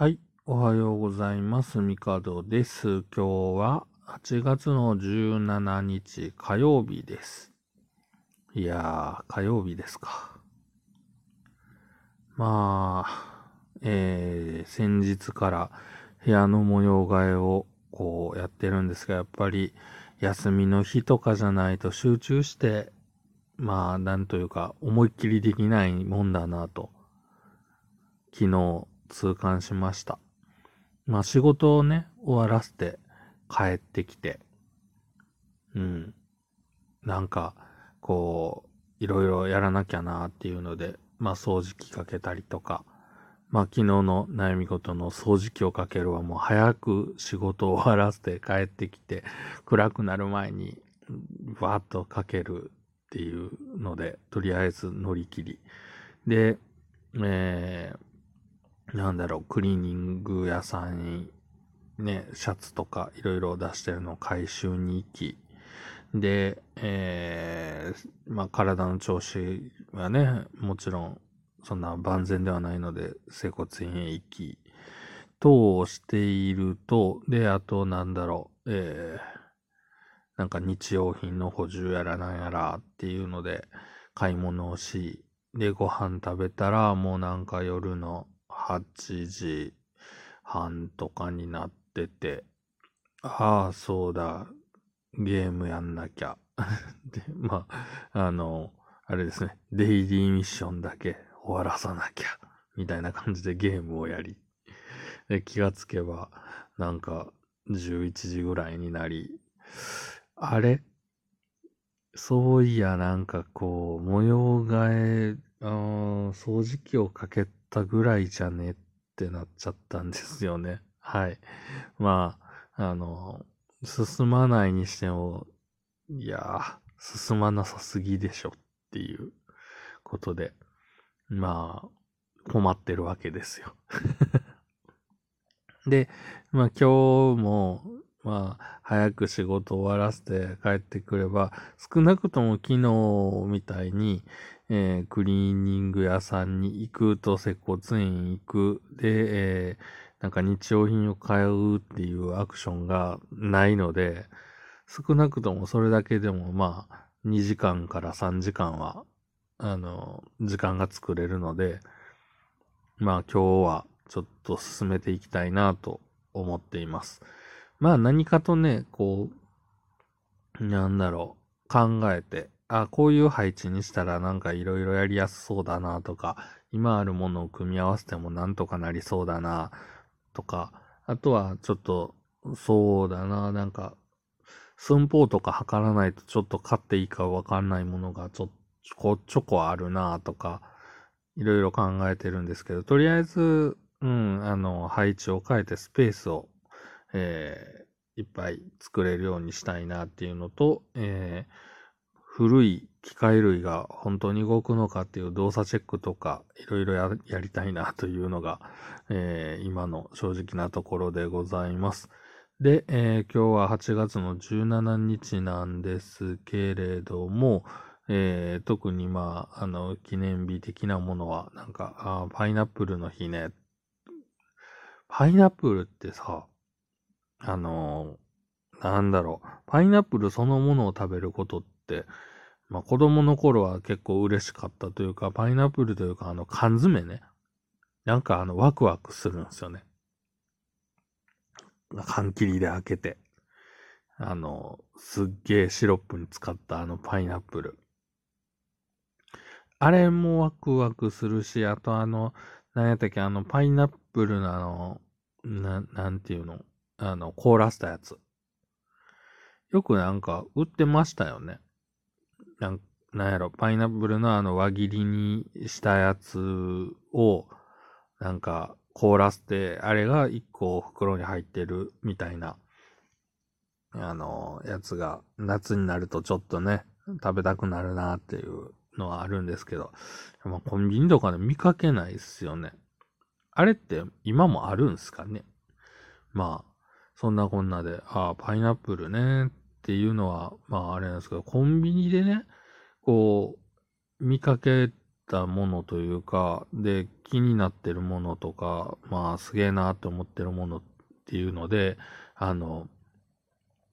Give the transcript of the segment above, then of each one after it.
はい、おはようございます。ミカドです。今日は8月の17日火曜日です。いやー、火曜日ですか。まあ、えー、先日から部屋の模様替えをこうやってるんですが、やっぱり休みの日とかじゃないと集中して、まあ、なんというか、思いっきりできないもんだなと、昨日痛感しました。まあ仕事をね、終わらせて帰ってきて、うん。なんか、こう、いろいろやらなきゃなっていうので、まあ掃除機かけたりとか、まあ昨日の悩み事の掃除機をかけるはもう早く仕事を終わらせて帰ってきて、暗くなる前に、わーっとかけるっていうので、とりあえず乗り切り。で、えー、なんだろう、クリーニング屋さんにね、シャツとかいろいろ出してるのを回収に行き、で、えー、まあ体の調子はね、もちろんそんな万全ではないので、整骨院へ行き、等をしていると、で、あとなんだろう、えー、なんか日用品の補充やらなんやらっていうので買い物をし、で、ご飯食べたらもうなんか夜の8時半とかになってて、ああ、そうだ、ゲームやんなきゃ。で、まあ、あの、あれですね、デイリーミッションだけ終わらさなきゃ、みたいな感じでゲームをやり、で、気がつけば、なんか、11時ぐらいになり、あれ？そういや、なんかこう、模様替え、あ掃除機をかけたぐらいじゃねってなっちゃったんですよね。はい。まあ、あの、進まないにしても、いや、進まなさすぎでしょっていうことで、まあ、困ってるわけですよ。で、まあ今日も、まあ、早く仕事終わらせて帰ってくれば、少なくとも昨日みたいに、えークリーニング屋さんに行くと接骨院行く、で、えーなんか日用品を買うっていうアクションがないので、少なくともそれだけでもまあ、2時間から3時間は、あの、時間が作れるので、まあ今日はちょっと進めていきたいなと思っています。まあ何かとね、こう、なんだろう、考えて、あ、こういう配置にしたらなんかいろいろやりやすそうだなとか、今あるものを組み合わせてもなんとかなりそうだなとか、あとはちょっと、そうだな、なんか、寸法とか測らないとちょっと買っていいかわかんないものがちょちょこちょこあるなとか、いろいろ考えてるんですけど、とりあえず、うん、あの、配置を変えてスペースを、えーいっぱい作れるようにしたいなっていうのと、えー古い機械類が本当に動くのかっていう動作チェックとか、いろいろやりたいなというのが、えー今の正直なところでございます。で、えー今日は8月の17日なんですけれども、えー特にまあ、あの、記念日的なものは、なんか、あパイナップルの日ね。パイナップルってさ、あのーなんだろう、パイナップルそのものを食べることって、まあ子供の頃は結構嬉しかったというか、パイナップルというか、あの缶詰ね。なんかあの、ワクワクするんですよね。缶切りで開けて。あの、すっげえシロップに使ったあのパイナップル。あれもワクワクするし、あとあの、なんやったっけ、あの、パイナップルのあの、な、なんていうの、あの、凍らせたやつ。よくなんか売ってましたよね。なんなんやろ、パイナップルのあの輪切りにしたやつを、なんか凍らせて、あれが一個袋に入ってるみたいな、あの、やつが夏になるとちょっとね、食べたくなるなっていうのはあるんですけど、まあ、コンビニとかで見かけないっすよね。あれって今もあるんすかね？まあ、そんなこんなで、ああ、パイナップルねっていうのは、まああれなんですけど、コンビニでね、こう、見かけたものというか、で、気になってるものとか、まあ、すげえなって思ってるものっていうので、あの、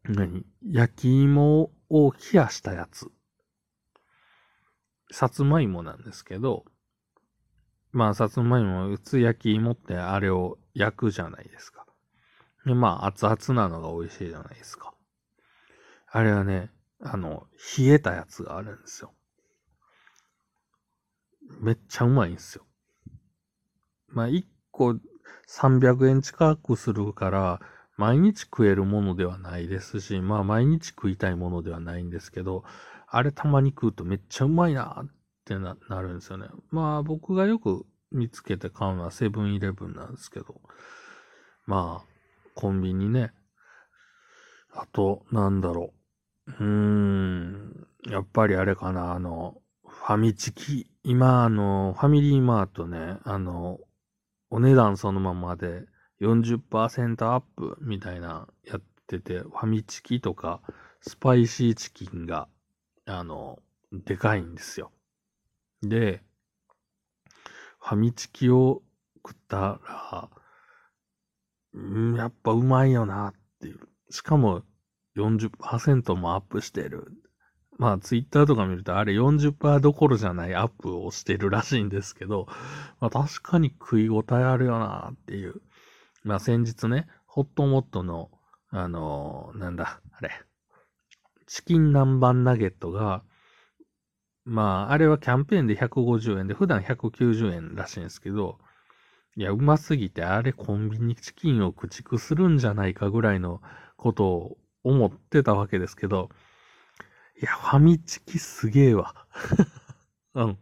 何焼き芋を冷やしたやつ。さつまいもなんですけど、まあ、さつまいも、普通焼き芋ってあれを焼くじゃないですか。で、まあ、熱々なのが美味しいじゃないですか。あれはね、あの、冷えたやつがあるんですよ。めっちゃうまいんですよ。まあ、1個300円近くするから、毎日食えるものではないですし、まあ、毎日食いたいものではないんですけど、あれたまに食うとめっちゃうまいなってなるんですよね。まあ、僕がよく見つけて買うのはセブンイレブンなんですけど、まあ、コンビニね。あと、なんだろうう。ーん、やっぱりあれかな、あの、ファミチキ。今、あの、ファミリーマートね、あの、お値段そのままで40%アップみたいなやってて、ファミチキとかスパイシーチキンが、あの、でかいんですよ。で、ファミチキを食ったら、うん、やっぱうまいよなっていう。しかも40%もアップしてる。まあ、ツイッターとか見ると、あれ40%どころじゃないアップをしてるらしいんですけど、まあ確かに食い応えあるよなっていう。まあ先日ね、ホットモットの、あのー、なんだ、あれ、チキン南蛮ナゲットが、まあ、あれはキャンペーンで150円で、普段190円らしいんですけど、いや、うますぎて、あれコンビニチキンを駆逐するんじゃないかぐらいのことを思ってたわけですけど、いや、ファミチキすげえわ。うん。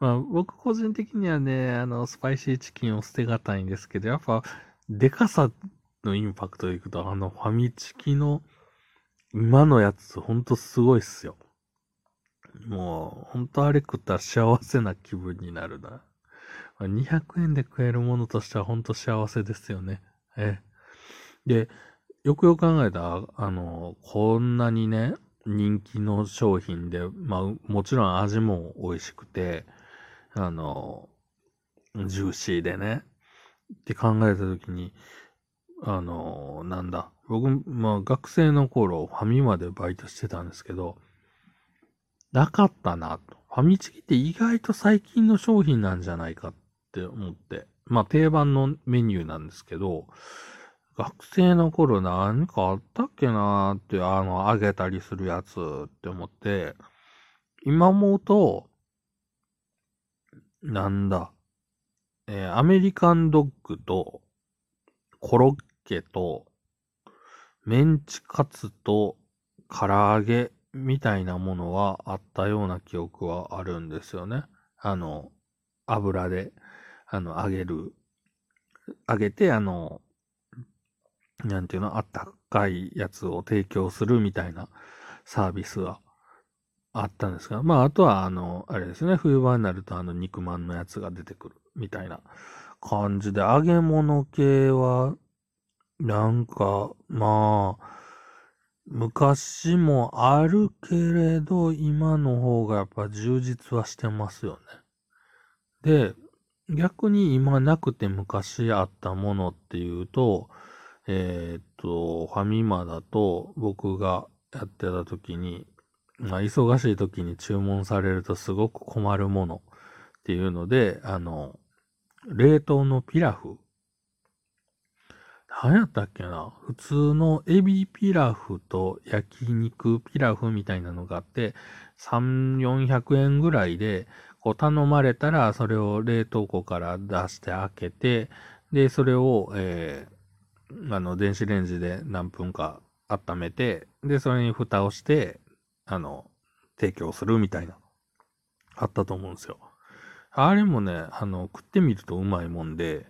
まあ、僕個人的にはね、あの、スパイシーチキンを捨てがたいんですけど、やっぱ、でかさのインパクトでいくと、あの、ファミチキの、今のやつ、ほんとすごいっすよ。もう、ほんとあれ食ったら幸せな気分になるな。200円で食えるものとしてはほんと幸せですよね。えで、よくよく考えたら、あの、こんなにね、人気の商品で、まあ、もちろん味も美味しくて、あの、ジューシーでね、って考えたときに、あの、なんだ、僕、まあ、学生の頃、ファミマでバイトしてたんですけど、なかったなと。ファミチキって意外と最近の商品なんじゃないかって思って。まあ、定番のメニューなんですけど、学生の頃何かあったっけなーって、あの、あげたりするやつって思って、今思うと、なんだ、えー、アメリカンドッグと、コロッケと、メンチカツと、唐揚げみたいなものはあったような記憶はあるんですよね。あの、油で、あの、揚げる、揚げて、あの、なんていうの、あったかいやつを提供するみたいなサービスはあったんですが、まあ、あとは、あの、あれですね、冬場になると、あの、肉まんのやつが出てくるみたいな感じで、揚げ物系は、なんか、まあ、昔もあるけれど、今の方がやっぱ充実はしてますよね。で、逆に今なくて昔あったものっていうと、えー、っと、ファミマだと僕がやってた時に、まあ、忙しい時に注文されるとすごく困るものっていうので、あの、冷凍のピラフ。何やったっけな？普通のエビピラフと焼肉ピラフみたいなのがあって、3、400円ぐらいで、こう頼まれたら、それを冷凍庫から出して開けて、で、それを、え、あの、電子レンジで何分か温めて、で、それに蓋をして、あの、提供するみたいな、あったと思うんですよ。あれもね、あの、食ってみるとうまいもんで、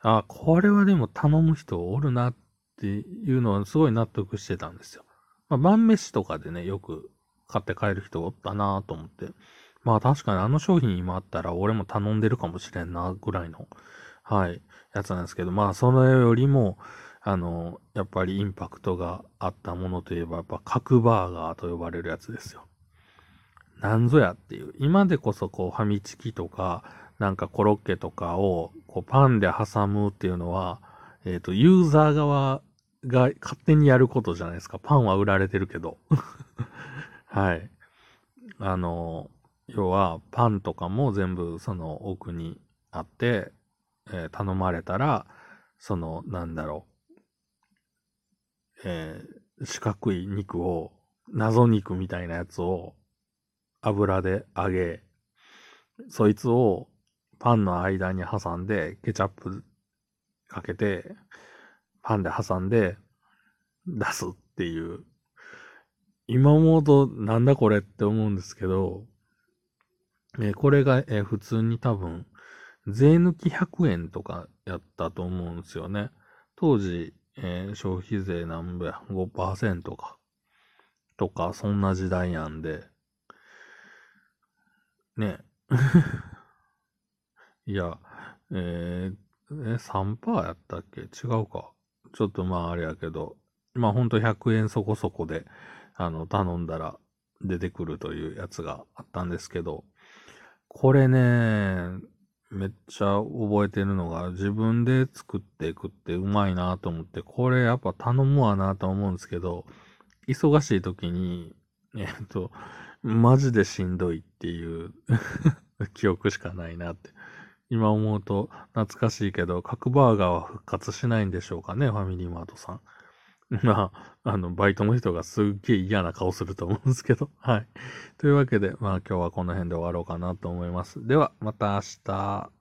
あ、これはでも頼む人おるなっていうのはすごい納得してたんですよ。まあ、晩飯とかでね、よく買って帰る人おったなと思って。まあ確かにあの商品今あったら俺も頼んでるかもしれんなぐらいの、はい、やつなんですけど、まあそれよりも、あの、やっぱりインパクトがあったものといえば、やっぱ角バーガーと呼ばれるやつですよ。なんぞやっていう。今でこそこうファミチキとか、なんかコロッケとかをこうパンで挟むっていうのは、えっ、と、ユーザー側が勝手にやることじゃないですか。パンは売られてるけど。はい。あの、要は、パンとかも全部その奥にあって、えー、頼まれたら、その、なんだろう、えー、四角い肉を、謎肉みたいなやつを油で揚げ、そいつをパンの間に挟んで、ケチャップかけて、パンで挟んで出すっていう。今思うとなんだこれって思うんですけど、えー、これが、えー、普通に多分、税抜き100円とかやったと思うんですよね。当時、えー、消費税なんぼや、5%か。とか、そんな時代なんで。ね。いや、えー、え、3%やったっけ？違うか。ちょっとまああれやけど、まあほんと100円そこそこで、あの、頼んだら出てくるというやつがあったんですけど、これね、めっちゃ覚えてるのが、自分で作っていくってうまいなと思って、これやっぱ頼むわなと思うんですけど、忙しい時に、えっと、マジでしんどいっていう 記憶しかないなって。今思うと懐かしいけど、角バーガーは復活しないんでしょうかね、ファミリーマートさん。まあ、あの、バイトの人がすっげえ嫌な顔すると思うんですけど。はい。というわけで、まあ今日はこの辺で終わろうかなと思います。では、また明日。